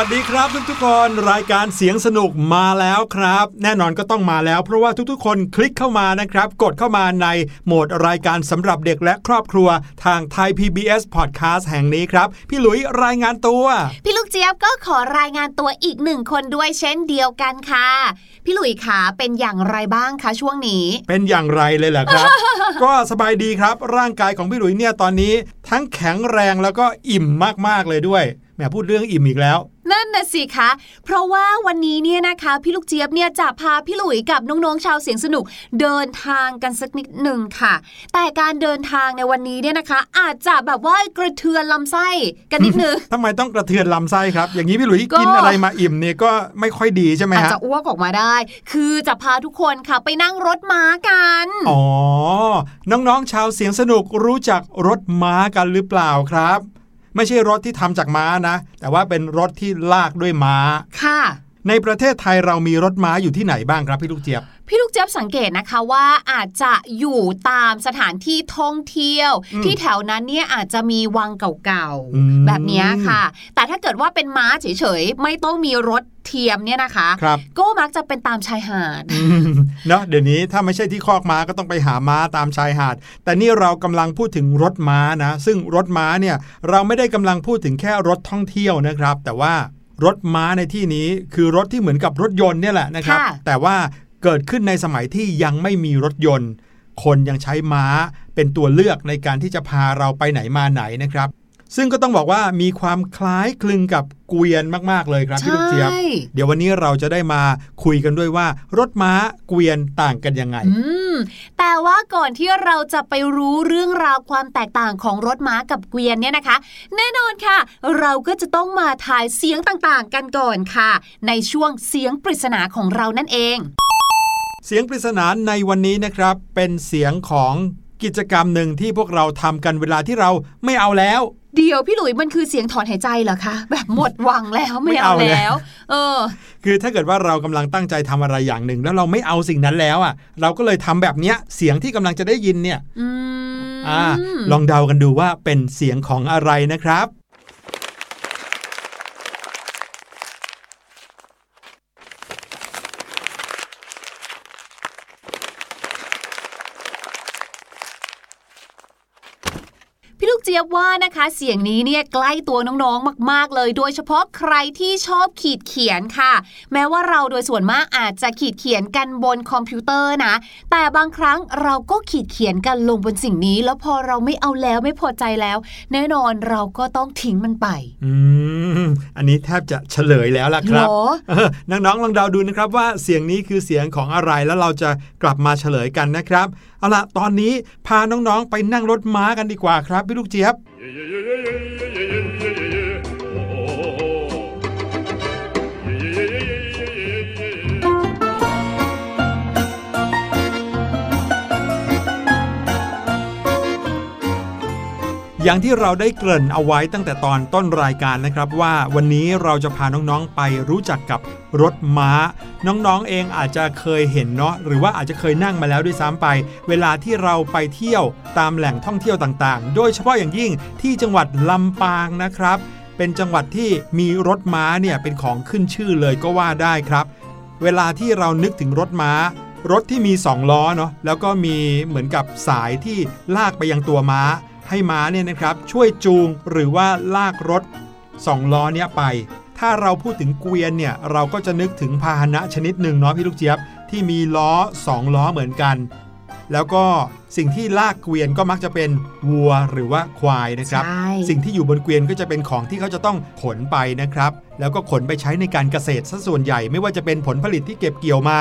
วัสดีครับทุกๆคนรายการเสียงสนุกมาแล้วครับ แน่นอนก็ต้องมาแล้ว เพราะว่าทุกๆ คนคลิกเข้ามานะครับ กดเข้ามาในโหมดรายการสำหรับเด็กและครอบครัวทางไทย PBS Podcast แห่งนี้ครับ พี่หลุยรายงานตัว พี่ลูกเจี๊ยบก็ขอรายงานตัวอีกหนึ่งคนด้วยเช่นเดียวกันค่ะ พี่หลุยขาเป็นอย่างไรบ้างคะช่วงนี้ เป็นอย่างไรเลยเหรอครับ ก็สบายดีครับ ร่างกายของพี่หลุยเนี่ยตอนนี้ ทั้งแข็งแรงแล้วก็อิ่มมากๆเลยด้วยแหมพูดเรื่องอิ่มอีกแล้ว นั่นน่ะสิคะ เพราะว่าวันนี้เนี่ยนะคะ พี่ลูกเจี๊ยบเนี่ยจะพาพี่หลุยกับน้องๆชาวเสียงสนุก เดินทางกันสักนิดหนึ่งค่ะ แต่การเดินทางในวันนี้เนี่ยนะคะ อาจจะแบบว่ากระเทือนลำไส้กันนิดนึงทำไมต้องกระเทือนลำไส้ครับ อย่างนี้พี่หลุยก็กินอะไรมาอิ่มเนี่ยก็ไม่ค่อยดีใช่ไหมอาจฮะจะอ้วกออกมาได้ คือจะพาทุกคนค่ะไปนั่งรถม้ากันอ๋อน้องๆชาวเสียงสนุกรู้จักรถม้ากันหรือเปล่าครับ ไม่ใช่รถที่ทำจากม้านะ แต่ว่าเป็นรถที่ลากด้วยม้า ค่ะ ในประเทศไทยเรามีรถม้าอยู่ที่ไหนบ้างครับพี่ลูกเจี๊ยบ พี่ลูกเจี๊ยบสังเกตนะคะว่าอาจจะอยู่ตามสถานที่ท่องเที่ยวอืมที่แถวนั้นเนี่ยอาจจะมีวังเก่าอืมๆแบบเนี้ยค่ะ แต่ถ้าเกิดว่าเป็นม้าเฉยๆ ไม่ต้องมีรถเทียมเนี่ยนะคะครับก็มักจะเป็นตามชายหาดอืมเนาะเดี๋ยวนี้ถ้าไม่ใช่ที่คอกม้าก็ต้องไปหาม้าตามชายหาด แต่นี่เรากำลังพูดถึงรถม้านะ ซึ่งรถม้าเนี่ยเราไม่ได้กำลังพูดถึงแค่รถท่องเที่ยวนะครับ แต่ว่ารถม้าในที่นี้คือรถที่เหมือนกับรถยนต์เนี่ยแหละนะครับค่ะแต่ว่า เกิดขึ้นในสมัยที่ยังไม่มีรถยนต์ คนยังใช้ม้าเป็นตัวเลือกในการที่จะพาเราไปไหนมาไหนนะครับ ซึ่งก็ต้องบอกว่ามีความคล้ายคลึงกับเกวียนมาก ๆ เลยครับพี่ลูกเจี๊ยบใช่เดี๋ยววันนี้เราจะได้มาคุยกันด้วยว่า รถม้าเกวียนต่างกันยังไง อืม แต่ว่าก่อนที่เราจะไปรู้เรื่องราวความแตกต่างของรถม้ากับเกวียนเนี่ยนะคะ แน่นอนค่ะ เราก็จะต้องมาทายเสียงต่างๆ กันก่อนค่ะ ในช่วงเสียงปริศนาของเรานั่นเอง เสียงปริศนาในวันนี้นะครับ เป็นเสียงของกิจกรรมหนึ่งที่พวกเราทำกันเวลาที่เราไม่เอาแล้ว เดี๋ยวพี่หลุยมันคือเสียงถอนหายใจเหรอคะ แบบหมดหวังแล้วไม่ไม่เอาเอาแล้วแล้ว เออ คือถ้าเกิดว่าเรากำลังตั้งใจทำอะไรอย่างหนึ่ง แล้วเราไม่เอาสิ่งนั้นแล้วอะ เราก็เลยทำแบบเนี้ยเสียงที่กำลังจะได้ยินเนี่ยอืมอ่าลองเดากันดูว่าเป็นเสียงของอะไรนะครับ พี่ลูกเจี๊ ยบว่านะคะ เสียงนี้เนี่ยใกล้ตัวน้องๆมาก ๆ เลย โดยเฉพาะใครที่ชอบขีดเขียนค่ะ แม้ว่าเราโดยส่วนมากอาจจะขีดเขียนกันบนคอมพิวเตอร์นะ แต่บางครั้งเราก็ขีดเขียนกันลงบนสิ่งนี้ แล้วพอเราไม่เอาแล้วไม่พอใจแล้ว แน่นอนเราก็ต้องทิ้งมันไป อืม อันนี้แทบจะเฉลยแล้วล่ะครับเหรอเออน้องๆลองเดาดูนะครับว่าเสียงนี้คือเสียงของอะไรแล้วเราจะกลับมาเฉลยกันนะครับเอาล่ะตอนนี้พาน้องๆไปนั่งรถม้ากันดีกว่าครับพี่ลูกเจี๊ยบ อย่างที่เราได้เกริ่นเอาไว้ตั้งแต่ตอนต้นรายการนะครับว่าวันนี้เราจะพาน้องๆไปรู้จักกับรถม้า น้องๆเองอาจจะเคยเห็นเนาะหรือว่าอาจจะเคยนั่งมาแล้วด้วยซ้ำไป เวลาที่เราไปเที่ยวตามแหล่งท่องเที่ยวต่างๆ โดยเฉพาะอย่างยิ่งที่จังหวัดลำปางนะครับ เป็นจังหวัดที่มีรถม้าเนี่ยเป็นของขึ้นชื่อเลยก็ว่าได้ครับ เวลาที่เรานึกถึงรถม้ารถที่มี 2 ล้อเนาะแล้วก็มีเหมือนกับสายที่ลากไปยังตัวม้า ให้ม้าเนี่ยนะครับช่วยจูงหรือว่าลากรถ2ล้อเนี้ยไป ถ้าเราพูดถึงเกวียนเนี่ยเราก็จะนึกถึงพาหนะชนิดหนึ่งเนาะพี่ลูกเจี๊ยบที่มีล้อ 2 ล้อเหมือนกัน แล้วก็สิ่งที่ลากเกวียนก็มักจะเป็นวัวหรือว่าควายนะครับใช่สิ่งที่อยู่บนเกวียนก็จะเป็นของที่เขาจะต้องขนไปนะครับ แล้วก็ขนไปใช้ในการเกษตรซะส่วนใหญ่ ไม่ว่าจะเป็นผลผลิตที่เก็บเกี่ยวมา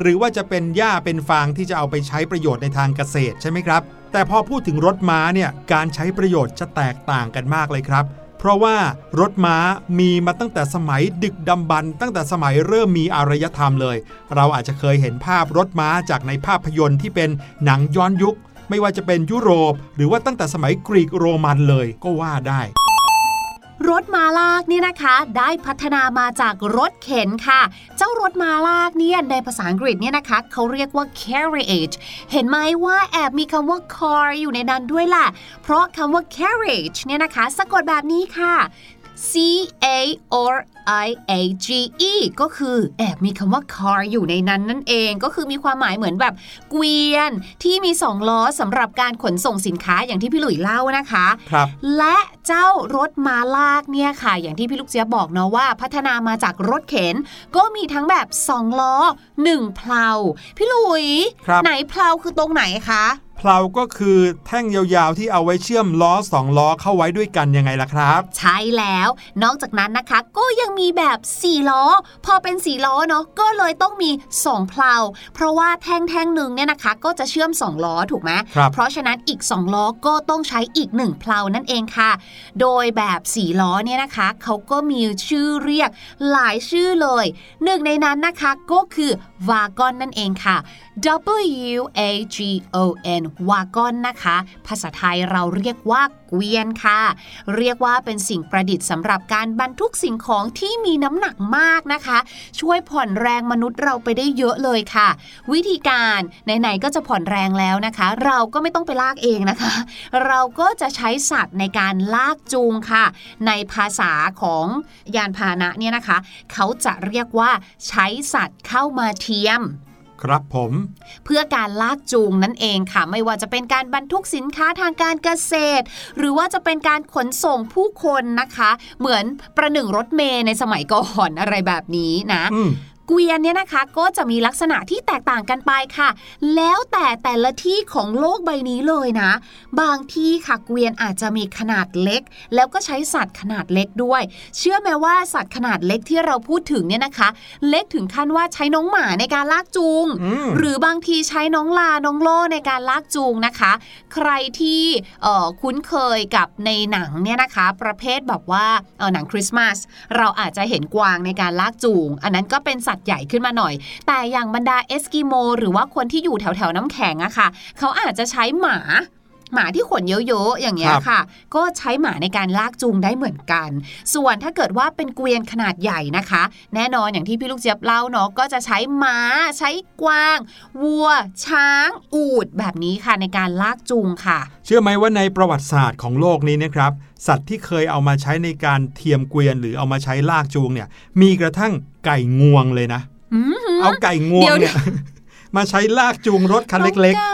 หรือว่าจะเป็นหญ้าเป็นฟางที่จะเอาไปใช้ประโยชน์ในทางเกษตรใช่ไหมครับ แต่พอพูดถึงรถม้าเนี่ยการใช้ประโยชน์จะแตกต่างกันมากเลยครับ เพราะว่ารถม้ามีมาตั้งแต่สมัยดึกดำบรรพ์ตั้งแต่สมัยเริ่มมีอารยธรรมเลย เราอาจจะเคยเห็นภาพรถม้าจากในภาพยนตร์ที่เป็นหนังย้อนยุค ไม่ว่าจะเป็นยุโรป หรือว่าตั้งแต่สมัยกรีกโรมันเลยก็ว่าได้ รถมาลากนี่นะคะ ได้พัฒนามาจากรถเข็นค่ะ เจ้ารถมาลากเนี่ยในภาษาอังกฤษเนี่ยนะคะเขาเรียกว่า carriage เห็นไหมว่าแอบมีคำว่า car อยู่ในนั้นด้วยล่ะ เพราะคำว่า carriage เนี่ยนะคะ สะกดแบบนี้ค่ะ C A or I A G E ก็คือแอบมีคำว่า car อยู่ในนั้นนั่นเอง ก็คือมีความหมายเหมือนแบบเกวียนที่มีสองล้อสำหรับการขนส่งสินค้าอย่างที่พี่หลุยเล่านะคะครับและเจ้ารถม้าลากเนี่ยค่ะ อย่างที่พี่ลูกเจี๊ยบบอกเนาะว่า พัฒนามาจากรถเข็น ก็มีทั้งแบบ2ล้อ1เพลาพี่หลุยครับไหนเพลาคือตรงไหนคะ เพลาก็คือแท่งยาวๆ ที่เอาไว้เชื่อมล้อสองล้อเข้าไว้ด้วยกันยังไงล่ะครับ ใช่แล้ว นอกจากนั้นนะคะก็ยังมีแบบ4ล้อ พอเป็น4ล้อเนาะก็เลยต้องมี2เพลาเพราะว่าแท่งแท่งหนึ่งเนี่ยนะคะ ก็จะเชื่อม2ล้อถูกไหมครับเพราะฉะนั้นอีก2ล้อก็ต้องใช้อีก1เพลานั่นเองค่ะ โดยแบบ4ล้อเนี่ยนะคะเขาก็มีชื่อเรียกหลายชื่อเลยหนึ่งในนั้นนะคะก็คือวากอนนั่นเองค่ะ W A G O N วากอนนะคะ ภาษาไทยเราเรียกว่าเกวียนค่ะ เรียกว่าเป็นสิ่งประดิษฐ์สำหรับการบรรทุกสิ่งของที่มีน้ำหนักมากนะคะ ช่วยผ่อนแรงมนุษย์เราไปได้เยอะเลยค่ะ วิธีการไหนๆก็จะผ่อนแรงแล้วนะคะ เราก็ไม่ต้องไปลากเองนะคะ เราก็จะใช้สัตว์ในการลากจูงค่ะ ในภาษาของยานพาหนะเนี่ยนะคะ เขาจะเรียกว่าใช้สัตว์เข้ามาเทียม ครับผม เพื่อการลากจูงนั่นเองค่ะ ไม่ว่าจะเป็นการบรรทุกสินค้าทางการเกษตร หรือว่าจะเป็นการขนส่งผู้คนนะคะ เหมือนประหนึ่งรถเมย์ในสมัยก่อนอะไรแบบนี้นะอืม เกวียนเนี่ยนะคะก็จะมีลักษณะที่แตกต่างกันไปค่ะ แล้วแต่แต่ละที่ของโลกใบนี้เลยนะ บางที่ค่ะเกวียนอาจจะมีขนาดเล็ก แล้วก็ใช้สัตว์ขนาดเล็กด้วย เชื่อไหมว่าสัตว์ขนาดเล็กที่เราพูดถึงเนี่ยนะคะ เล็กถึงขั้นว่าใช้น้องหมาในการลากจูงอืมหรือบางทีใช้น้องลาน้องโล่ในการลากจูงนะคะ ใครที่เอ่อคุ้นเคยกับในหนังเนี่ยนะคะ ประเภทแบบว่าเอ่อหนังคริสต์มาสเราอาจจะเห็นกวางในการลากจูง อันนั้นก็เป็นสัตว์ใหญ่ขึ้นมาหน่อย แต่อย่างบรรดาเอสกิโม หรือว่าคนที่อยู่แถวแถวน้ำแข็งอะค่ะ เขาอาจจะใช้หมา หมาที่ขนเยอะๆอย่างเงี้ยครับค่ะ ก็ใช้หมาในการลากจูงได้เหมือนกัน ส่วนถ้าเกิดว่าเป็นเกวียนขนาดใหญ่นะคะ แน่นอนอย่างที่พี่ลูกเจี๊ยบเล่าเนาะก็จะใช้ม้า ใช้กวาง วัว ช้าง อูฐแบบนี้ค่ะในการลากจูงค่ะ เชื่อไหมว่าในประวัติศาสตร์ของโลกนี้นะครับ สัตว์ที่เคยเอามาใช้ในการเทียมเกวียน หรือเอามาใช้ลากจูงเนี่ย มีกระทั่งไก่งวงเลยนะอือหือเอาไก่งวงเดี๋ยวเนี่ยมาใช้ลากจูงรถคันเล็กน้องไก่อืม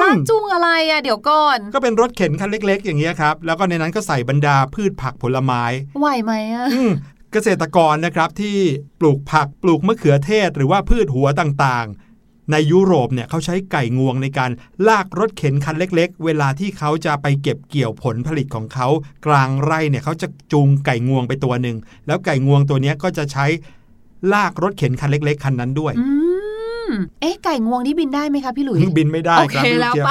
ลากจูงอะไรอะเดี๋ยวก่อนๆก็เป็นรถเข็นคันเล็ก ๆ อย่างเงี้ยครับ แล้วก็ในนั้นก็ใส่บรรดาพืชผักผลไม้ ไหวไหมอะอืมเกษตรกรนะครับที่ปลูกผักปลูกมะเขือเทศหรือว่าพืชหัวต่างๆ ในยุโรปเนี่ยเขาใช้ไก่งวงในการลากรถเข็นคันเล็ก ๆ เวลาที่เขาจะไปเก็บเกี่ยวผลผลิตของเขา กลางไร่เนี่ยเขาจะจูงไก่งวงไปตัวหนึ่งแล้วไก่งวงตัวเนี้ยก็จะใช้ลากรถเข็นคันเล็ก ๆ คันนั้นด้วย อืม เอ๊ะไก่งวงนี่บินได้ไหมคะพี่หลุยบินไม่ได้โอครัเคบพี่ลูกแล้วเจี๊ยบไป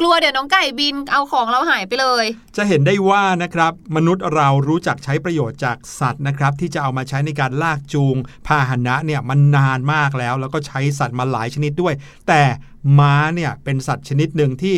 กลัวเดี๋ยวน้องไก่บินเอาของเราหายไปเลย จะเห็นได้ว่านะครับ มนุษย์เรารู้จักใช้ประโยชน์จากสัตว์นะครับ ที่จะเอามาใช้ในการลากจูง พาหนะเนี่ยมันนานมากแล้ว แล้วก็ใช้สัตว์มาหลายชนิดด้วย แต่ม้าเนี่ยเป็นสัตว์ชนิดหนึ่งที่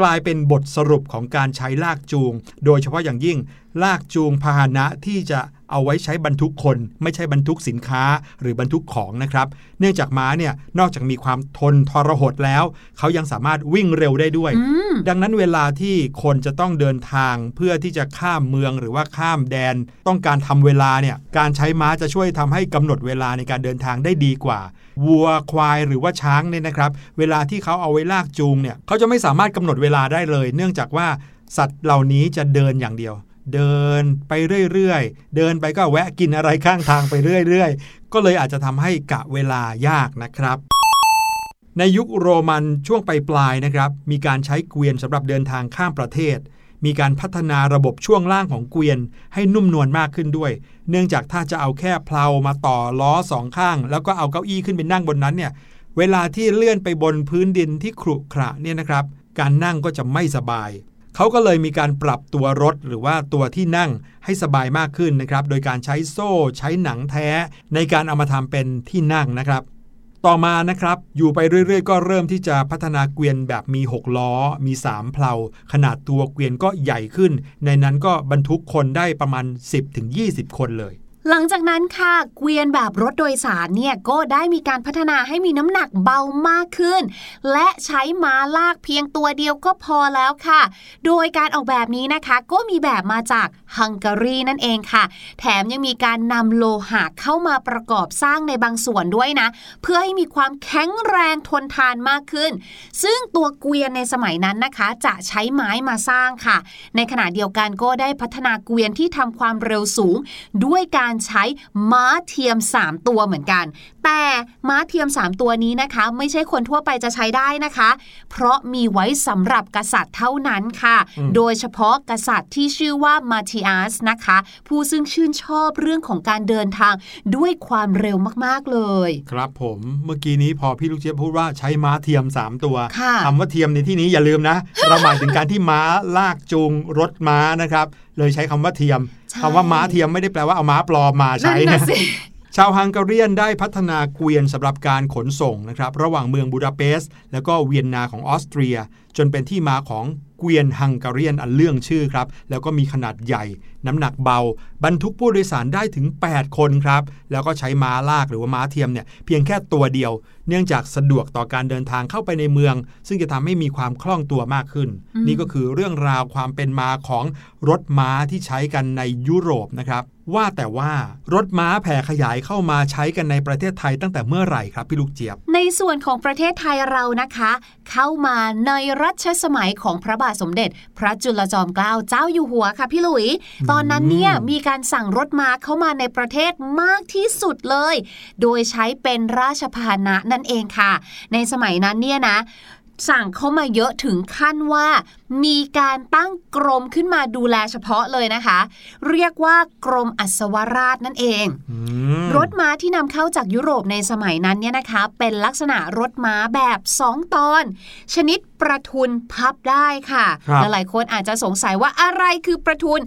กลายเป็นบทสรุปของการใช้ลากจูง โดยเฉพาะอย่างยิ่ง ลากจูงพาหนะที่จะเอาไว้ใช้บรรทุกคน ไม่ใช่บรรทุกสินค้าหรือบรรทุกของนะครับ เนื่องจากม้าเนี่ยนอกจากมีความทนทรหดแล้ว เขายังสามารถวิ่งเร็วได้ด้วยอืมดังนั้นเวลาที่คนจะต้องเดินทางเพื่อที่จะข้ามเมืองหรือว่าข้ามแดน ต้องการทำเวลาเนี่ยการใช้ม้าจะช่วยทำให้กำหนดเวลาในการเดินทางได้ดีกว่า วัวควายหรือว่าช้างเนี่ยนะครับ เวลาที่เขาเอาไว้ลากจูงเนี่ยเขาจะไม่สามารถกำหนดเวลาได้เลย เนื่องจากว่าสัตว์เหล่านี้จะเดินอย่างเดียว เดินไปเรื่อยๆ เดินไปก็แวะกินอะไรข้างทางไปเรื่อยๆ ก็เลยอาจจะทำให้กะเวลายากนะครับ ในยุคโรมันช่วงปลายๆนะครับ มีการใช้เกวียนสำหรับเดินทางข้ามประเทศ มีการพัฒนาระบบช่วงล่างของเกวียน ให้นุ่มนวลมากขึ้นด้วย เนื่องจากถ้าจะเอาแค่เพลามาต่อล้อสองข้าง แล้วก็เอาเก้าอี้ขึ้นไปนั่งบนนั้นเนี่ยเวลาที่เลื่อนไปบนพื้นดินที่ขรุขระเนี่ยนะครับ การนั่งก็จะไม่สบาย เขาก็เลยมีการปรับตัวรถหรือว่าตัวที่นั่งให้สบายมากขึ้นนะครับ โดยการใช้โซ่ใช้หนังแท้ ในการเอามาทำเป็นที่นั่งนะครับ ต่อมานะครับ อยู่ไปเรื่อยๆ ก็เริ่มที่จะพัฒนาเกวียนแบบมี 6 ล้อ มี 3 เพลา ขนาดตัวเกวียนก็ใหญ่ขึ้น ในนั้นก็บรรทุกคนได้ประมาณ 10-20 คนเลย หลังจากนั้นค่ะ เกวียนแบบรถโดยสารเนี่ยก็ได้มีการพัฒนาให้มีน้ำหนักเบามากขึ้น และใช้ม้าลากเพียงตัวเดียวก็พอแล้วค่ะ โดยการออกแบบนี้นะคะก็มีแบบมาจากฮังการีนั่นเองค่ะ แถมยังมีการนำโลหะเข้ามาประกอบสร้างในบางส่วนด้วยนะ เพื่อให้มีความแข็งแรงทนทานมากขึ้น ซึ่งตัวเกวียนในสมัยนั้นนะคะ จะใช้ไม้มาสร้างค่ะ ในขณะเดียวกันก็ได้พัฒนาเกวียนที่ทำความเร็วสูงด้วยการใช้ม้าเทียม 3 ตัวเหมือนกัน แต่ม้าเทียม 3 ตัวนี้นะคะ ไม่ใช่คนทั่วไปจะใช้ได้นะคะ เพราะมีไว้สำหรับกษัตริย์เท่านั้นค่ะ โดยเฉพาะกษัตริย์ที่ชื่อว่ามาทิอัสนะคะ ผู้ซึ่งชื่นชอบเรื่องของการเดินทางด้วยความเร็วมากๆเลย ครับผมเมื่อกี้นี้พอพี่ลูกเจี๊ยบพูดว่าใช้ม้าเทียม 3 ตัวค่ะคำว่าเทียมในที่นี้อย่าลืมนะเราหมายถึงการที่ม้าลากจูงรถม้านะครับ เลยใช้คำว่าเทียมใช่ คำว่าม้าเทียมไม่ได้แปลว่าเอาม้าปลอมมานั่ใช้นนะนะสิชาวฮังการียนได้พัฒนาเกวียนสำหรับการขนส่งนะครับ ระหว่างเมืองบูดาเปสต์แล้วก็เวียนนาของออสเตรีย จนเป็นที่มาของเกวียนฮังการียนอันเรื่องชื่อครับ แล้วก็มีขนาดใหญ่ น้ำหนักเบา บรรทุกผู้โดยสารได้ถึง 8 คนครับ แล้วก็ใช้ม้าลากหรือว่าม้าเทียมเนี่ยเพียงแค่ตัวเดียว เนื่องจากสะดวกต่อการเดินทางเข้าไปในเมือง ซึ่งจะทำให้มีความคล่องตัวมากขึ้น นี่ก็คือเรื่องราวความเป็นมาของรถม้าที่ใช้กันในยุโรปนะครับว่าแต่ว่ารถม้าแผ่ขยายเข้ามาใช้กันในประเทศไทยตั้งแต่เมื่อไหร่ครับพี่ลูกเจี๊ยบ ในส่วนของประเทศไทยเรานะคะ เข้ามาในรัชสมัยของพระบาทสมเด็จ พระจุลจอมเกล้าเจ้าอยู่หัวค่ะพี่หลุย ตอนนั้นเนี่ยมีการสั่งรถม้าเข้ามาในประเทศมากที่สุดเลย โดยใช้เป็นราชพาหนะนั่นเองค่ะ ในสมัยนั้นเนี่ยนะสั่งเข้ามาเยอะถึงขั้นว่า มีการตั้งกรมขึ้นมาดูแลเฉพาะเลยนะคะ เรียกว่ากรมอัศวราชนั่นเองอืมรถม้าที่นำเข้าจากยุโรปในสมัยนั้นเนี่ยนะคะ เป็นลักษณะรถม้าแบบ 2 ตอน ชนิดประทุนพับได้ค่ะครับหลายๆคนอาจจะสงสัยว่าอะไรคือประทุน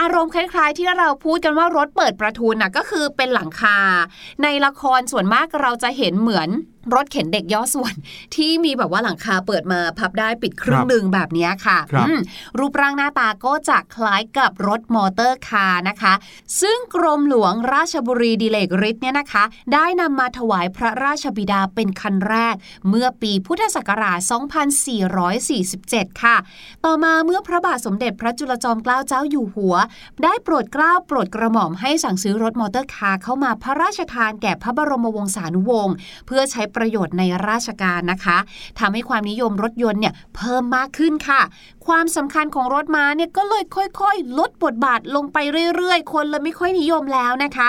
อารมณ์คล้าย ๆ ที่เราพูดกันว่ารถเปิดประทุนน่ะก็คือเป็นหลังคา ในละครส่วนมากเราจะเห็นเหมือนรถเข็นเด็กย่อส่วน ที่มีแบบว่าหลังคาเปิดมาพับได้ปิดครึ่งหนึ่งแบบเนี้ยค่ะครับอืมรูปร่างหน้าตาก็จะคล้ายกับรถ motor car นะคะ ซึ่งกรมหลวงราชบุรีดิเลกฤทธิ์เนี่ยนะคะ ได้นำมาถวายพระราชบิดาเป็นคันแรก เมื่อปีพุทธศักราช2447 ค่ะ ต่อมาเมื่อพระบาทสมเด็จพระจุลจอมเกล้าเจ้าอยู่หัว ได้โปรดเกล้าโปรดกระหม่อมให้สั่งซื้อรถ motor car เข้ามาพระราชทานแก่พระบรมวงศานุวงศ์เพื่อใช้ประโยชน์ในราชการนะคะทำให้ความนิยมรถยนต์เนี่ยเพิ่มมากขึ้นค่ะ ความสำคัญของรถม้าเนี่ยก็เลยค่อยๆ ลดบทบาทลงไปเรื่อยๆ คนเลยไม่ค่อยนิยมแล้วนะคะ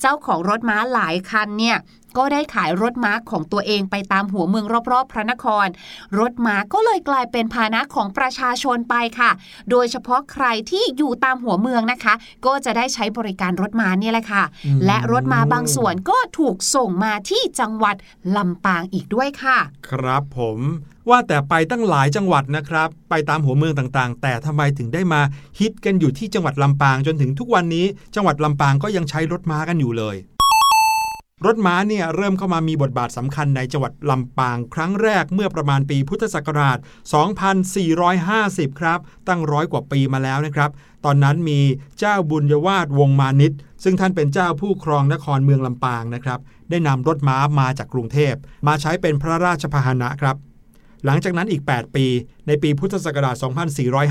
เจ้าของรถม้าหลายคันเนี่ย ก็ได้ขายรถม้าของตัวเองไปตามหัวเมืองรอบๆ พระนคร รถม้าก็เลยกลายเป็นพาหนะของประชาชนไปค่ะ โดยเฉพาะใครที่อยู่ตามหัวเมืองนะคะ ก็จะได้ใช้บริการรถม้าเนี่ยแหละค่ะอืมและรถม้าบางส่วนก็ถูกส่งมาที่จังหวัดลำปางอีกด้วยค่ะ ครับผมว่าแต่ไปตั้งหลายจังหวัดนะครับ ไปตามหัวเมืองต่างๆ แต่ทำไมถึงได้มาฮิตกันอยู่ที่จังหวัดลำปางจนถึงทุกวันนี้ จังหวัดลำปางก็ยังใช้รถม้ากันอยู่เลย รถม้าเนี่ยเริ่มเข้ามามีบทบาทสำคัญในจังหวัดลำปางครั้งแรกเมื่อประมาณปีพุทธศักราช 2450 ครับ ตั้งร้อยกว่าปีมาแล้วนะครับ ตอนนั้นมีเจ้าบุญยวาสวงมานิตซึ่งท่านเป็นเจ้าผู้ครองนครเมืองลำปางนะครับ ได้นำรถม้ามาจากกรุงเทพ มาใช้เป็นพระราชพาหนะครับหลังจากนั้นอีก 8 ปี ในปีพุทธศักราช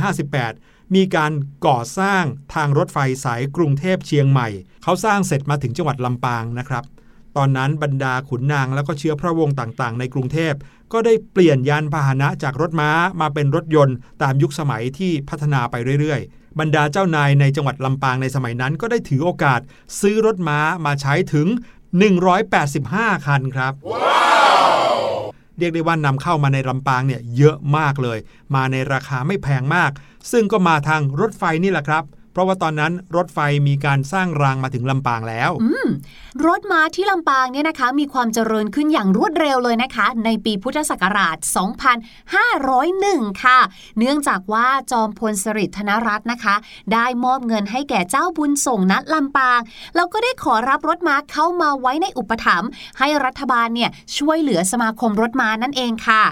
2458 มีการก่อสร้างทางรถไฟสายกรุงเทพเชียงใหม่ เขาสร้างเสร็จมาถึงจังหวัดลำปางนะครับ ตอนนั้นบรรดาขุนนางแล้วก็เชื้อพระวงศ์ต่างๆ ในกรุงเทพ ก็ได้เปลี่ยนยานพาหนะจากรถม้ามาเป็นรถยนต์ตามยุคสมัยที่พัฒนาไปเรื่อยๆ บรรดาเจ้านายในจังหวัดลำปางในสมัยนั้นก็ได้ถือโอกาส ซื้อรถม้ามาใช้ถึง 185 คันครับเรียกได้ว่านำเข้ามาในลำปางเนี่ยเยอะมากเลย มาในราคาไม่แพงมาก ซึ่งก็มาทางรถไฟนี่แหละครับ เพราะว่าตอนนั้นรถไฟมีการสร้างรางมาถึงลำปางแล้วรถม้าที่ลำปางเนี่ยนะคะ มีความเจริญขึ้นอย่างรวดเร็วเลยนะคะ ในปีพุทธศักราช 2501 ค่ะ เนื่องจากว่าจอมพลสฤษดิ์ธนรัตน์นะคะ ได้มอบเงินให้แก่เจ้าบุญส่งนัดลำปาง แล้วก็ได้ขอรับรถม้าเข้ามาไว้ในอุปถัมภ์ให้รัฐบาลเนี่ยช่วยเหลือสมาคมรถม้านั่นเองค่ะ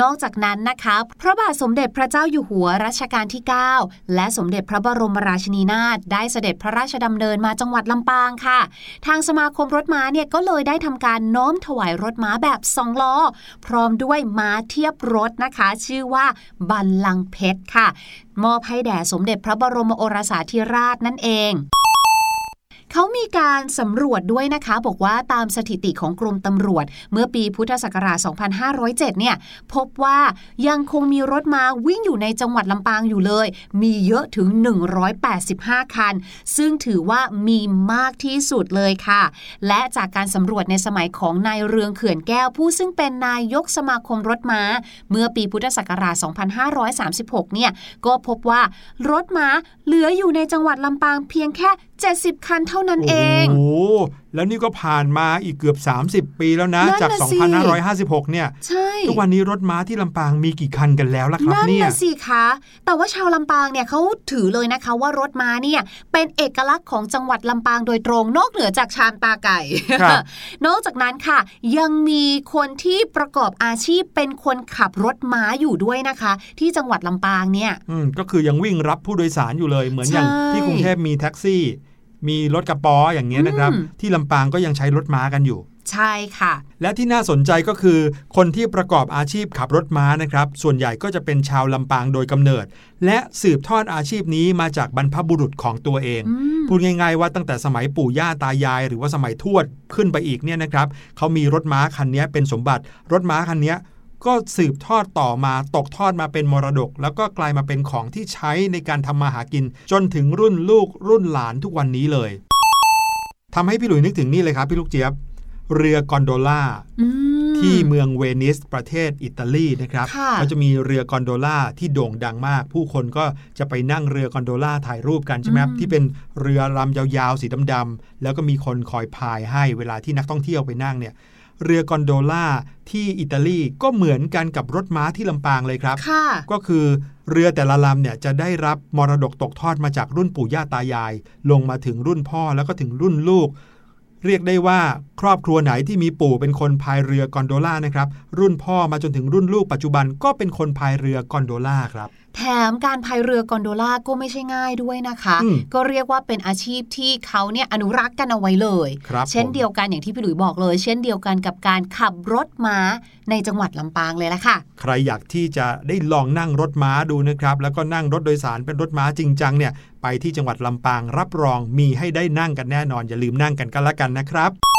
นอกจากนั้นนะคะ พระบาทสมเด็จพระเจ้าอยู่หัวรัชกาลที่ 9 และสมเด็จพระบรมราชนีนาถได้เสด็จพระราชดำเนินมาจังหวัดลำปางค่ะ ทางสมาคมรถม้าเนี่ยก็เลยได้ทำการน้อมถวายรถม้าแบบสองล้อ พร้อมด้วยม้าเทียบรถนะคะ ชื่อว่าบัลลังเพชรค่ะ มอบให้แด่สมเด็จพระบรมโอรสาธิราชนั่นเอง เขามีการสำรวจด้วยนะคะ บอกว่าตามสถิติของกรมตำรวจ เมื่อปีพุทธศักราช 2507 เนี่ย พบว่ายังคงมีรถมาวิ่งอยู่ในจังหวัดลำปางอยู่เลย มีเยอะถึง 185 คัน ซึ่งถือว่ามีมากที่สุดเลยค่ะ และจากการสำรวจในสมัยของนายเรืองเขื่อนแก้วผู้ซึ่งเป็นนายกสมาคมรถม้า เมื่อปีพุทธศักราช 2536 เนี่ย ก็พบว่ารถม้าเหลืออยู่ในจังหวัดลำปางเพียงแค่70 คันเท่านั้นเองโอ้ แล้วนี่ก็ผ่านมาอีกเกือบ 30 ปีแล้วนะ จาก 2556 เนี่ย ใช่ ทุกวันนี้รถม้าที่ลำปางมีกี่คันกันแล้วล่ะครับเนี่ยนั่นสิคะ แต่ว่าชาวลำปางเนี่ยเขาถือเลยนะคะว่ารถม้าเนี่ยเป็นเอกลักษณ์ของจังหวัดลำปางโดยตรง นอกเหนือจากชามตาไก่ นอกจากนั้นค่ะ ยังมีคนที่ประกอบอาชีพเป็นคนขับรถม้าอยู่ด้วยนะคะ ที่จังหวัดลำปางเนี่ยอืมก็คือยังวิ่งรับผู้โดยสารอยู่เลย เหมือนอย่างที่กรุงเทพมีแท็กซี่ มีรถกระป๋ออย่างเงี้ยนะครับ ที่ลำปางก็ยังใช้รถม้ากันอยู่ ใช่ค่ะ และที่น่าสนใจก็คือ คนที่ประกอบอาชีพขับรถม้านะครับ ส่วนใหญ่ก็จะเป็นชาวลำปางโดยกำเนิด และสืบทอดอาชีพนี้มาจากบรรพบุรุษของตัวเองพูดง่ายๆว่าตั้งแต่สมัยปู่ย่าตายาย หรือว่าสมัยทวดขึ้นไปอีกเนี่ยนะครับเขามีรถม้าคันนี้เป็นสมบัติรถม้าคันนี้ ก็สืบทอดต่อมาตกทอดมาเป็นมรดก แล้วก็กลายมาเป็นของที่ใช้ในการทำมาหากิน จนถึงรุ่นลูกรุ่นหลานทุกวันนี้เลยทำให้พี่หลุยนึกถึงนี่เลยครับพี่ลูกเจี๊ยบ เรือกอนโดล่าที่เมืองเวนิสประเทศอิตาลีนะครับเขาจะมีเรือกอนโดล่าที่โด่งดังมาก ผู้คนก็จะไปนั่งเรือกอนโดล่าถ่ายรูปกันใช่ไหมครับที่เป็นเรือลำยาวๆสีดำๆแล้วก็มีคนคอยพายให้เวลาที่นักท่องเที่ยวไปนั่งเนี่ย เรือกอนโดล่าที่อิตาลีก็เหมือนกันกับรถม้าที่ลำปางเลยครับ ก็คือเรือแต่ละลำเนี่ยจะได้รับมรดกตกทอดมาจากรุ่นปู่ย่าตายาย ลงมาถึงรุ่นพ่อแล้วก็ถึงรุ่นลูก เรียกได้ว่าครอบครัวไหนที่มีปู่เป็นคนพายเรือกอนโดล่านะครับรุ่นพ่อมาจนถึงรุ่นลูกปัจจุบันก็เป็นคนพายเรือกอนโดล่าครับ แถมการพายเรือกอนโดล่าก็ไม่ใช่ง่ายด้วยนะคะ ก็เรียกว่าเป็นอาชีพที่เขาเนี่ยอนุรักษ์กันเอาไว้เลย เช่นเดียวกันอย่างที่พี่หลุยบอกเลย เช่นเดียวกันกับการขับรถม้าในจังหวัดลำปางเลยละค่ะ ใครอยากที่จะได้ลองนั่งรถม้าดูนะครับ แล้วก็นั่งรถโดยสารเป็นรถม้าจริงจังเนี่ยไปที่จังหวัดลำปางรับรองมีให้ได้นั่งกันแน่นอน อย่าลืมนั่งกันกันละกันนะครับ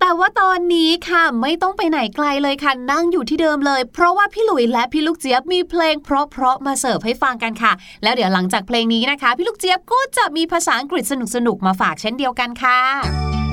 แต่ว่าตอนนี้ค่ะไม่ต้องไปไหนไกลเลยค่ะนั่งอยู่ที่เดิมเลย เพราะว่าพี่หลุยและพี่ลูกเจี๊ยบมีเพลง เพราะๆมาเสิร์ฟให้ฟังกันค่ะ แล้วเดี๋ยวหลังจากเพลงนี้นะคะ พี่ลูกเจี๊ยบก็จะมีภาษาอังกฤษสนุกๆมาฝากเช่นเดียวกันค่ะ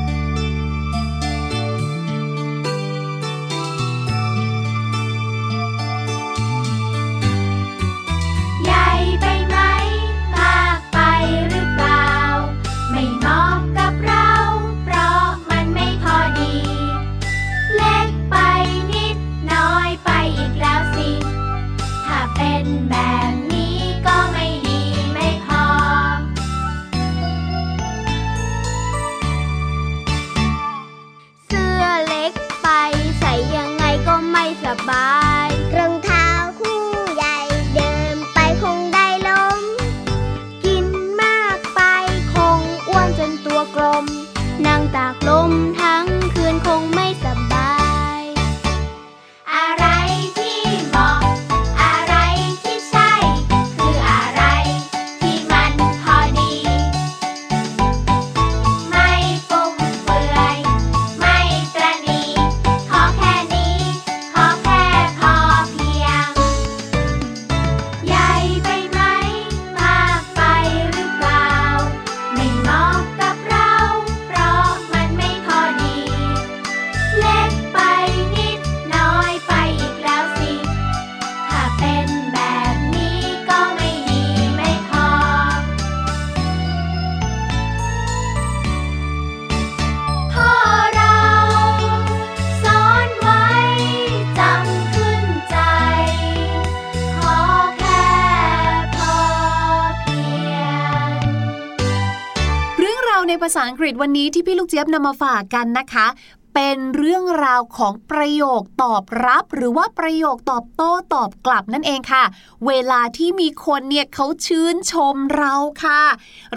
ษาอังกฤษวันนี้ที่พี่ลูกเจี๊ยบนำมาฝากกันนะคะ เป็นเรื่องราวของประโยคตอบรับ หรือว่าประโยคตอบโต้ตอบกลับนั่นเองค่ะ เวลาที่มีคนเนี่ยเขาชื่นชมเราค่ะ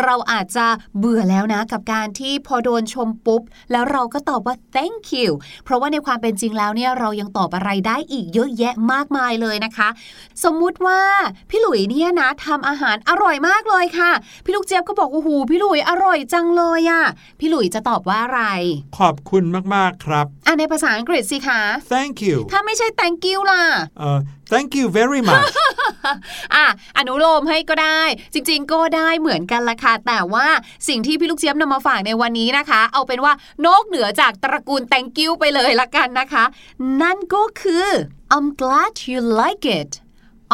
เราอาจจะเบื่อแล้วนะกับการที่พอโดนชมปุ๊บ แล้วเราก็ตอบว่า thank you เพราะว่าในความเป็นจริงแล้วเนี่ยเรายังตอบอะไรได้อีกเยอะแยะมากมายเลยนะคะ สมมุติว่าพี่หลุยเนี่ยนะทำอาหารอร่อยมากเลยค่ะ พี่ลูกเจี๊ยบก็บอกว่าหูพี่หลุยอร่อยจังเลยอะ่ะพี่หลุยจะตอบว่าอะไร ขอบคุณมากๆครับอะในภาษาอังกฤษสิคะ thank you ถ้าไม่ใช่ thank you ล่ะเอ่อ thank you very much อะอนุโลมให้ก็ได้ จริงๆ ก็ได้เหมือนกันละค่ะ แต่ว่าสิ่งที่พี่ลูกเจี๊ยบนำมาฝากในวันนี้นะคะ เอาเป็นว่านอกเหนือจากตระกูล thank you ไปเลยละกันนะคะ นั่นก็คือ I'm glad you like it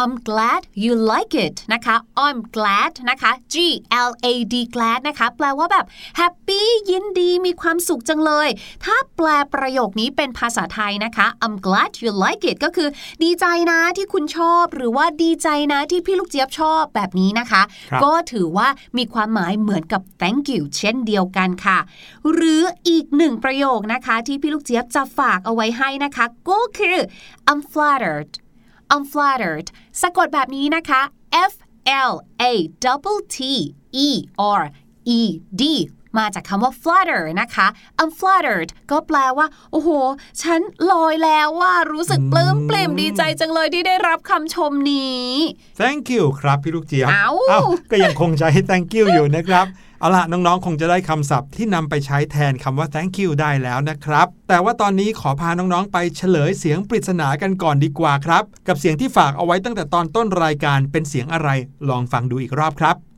I'm glad you like it นะคะ I'm glad นะคะ G L A D glad นะคะ แปลว่าแบบ happy ยินดีมีความสุขจังเลย ถ้าแปลประโยคนี้เป็นภาษาไทยนะคะ I'm glad you like it ก็คือ ดีใจนะที่คุณชอบ หรือว่าดีใจนะที่พี่ลูกเจี๊ยบชอบแบบนี้นะคะครับก็ถือว่ามีความหมายเหมือนกับ thank you เช่นเดียวกันค่ะ หรืออีกหนึ่งประโยคนะคะ ที่พี่ลูกเจี๊ยบจะฝากเอาไว้ให้นะคะ ก็คือ I'm flattered I'm flattered สะกดแบบนี้นะคะ F L A double T E R E D มาจากคำว่า flatter นะคะ I'm flattered ก็แปลว่า โอ้โห ฉันลอยแล้วว่ารู้สึกปลื้มปลิ่มดีใจจังเลยที่ได้รับคำชมนี้ thank you ครับพี่ลูกเจี๊ยบเอ้าก็ยังคงใช้ thank you อยู่นะครับ เอาล่ะน้องๆ คงจะได้คำศัพท์ที่นำไปใช้แทนคำว่า thank you ได้แล้วนะครับ แต่ว่าตอนนี้ขอพาน้องๆ ไปเฉลยเสียงปริศนากันก่อนดีกว่าครับ กับเสียงที่ฝากเอาไว้ตั้งแต่ตอนต้นรายการเป็นเสียงอะไร ลองฟังดูอีกรอบครับ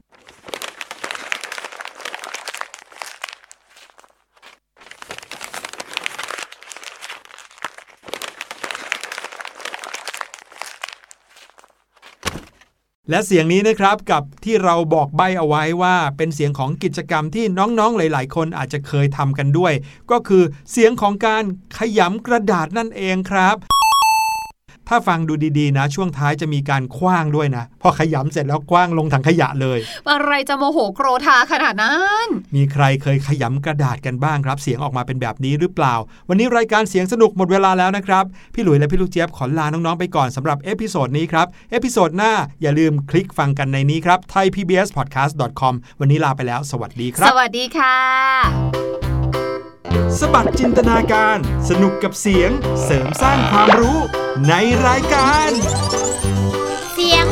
และเสียงนี้นะครับกับที่เราบอกใบเอาไว้ว่าเป็นเสียงของกิจกรรมที่น้องๆหลาย ๆ คนอาจจะเคยทำกันด้วย ก็คือเสียงของการขยำกระดาษนั่นเองครับ ถ้าฟังดูดีๆนะ ช่วงท้ายจะมีการขว้างด้วยนะ พอขยำเสร็จแล้วขว้างลงถังขยะเลย อะไรจะโมโหโกรธาขนาดนั้น มีใครเคยขยำกระดาษกันบ้างครับ เสียงออกมาเป็นแบบนี้หรือเปล่า วันนี้รายการเสียงสนุกหมดเวลาแล้วนะครับ พี่หลุยและพี่ลูกเจี๊ยบขอลาน้องๆไปก่อนสำหรับ episode นี้ครับ episode หน้าอย่าลืมคลิกฟังกันในนี้ครับ thaipbspodcast.com วันนี้ลาไปแล้ว สวัสดีครัสบวัสดีค่ะสบัดจินตนาการ สนุกกับเสียง เสริมสร้างความรู้ ในรายการ เสียง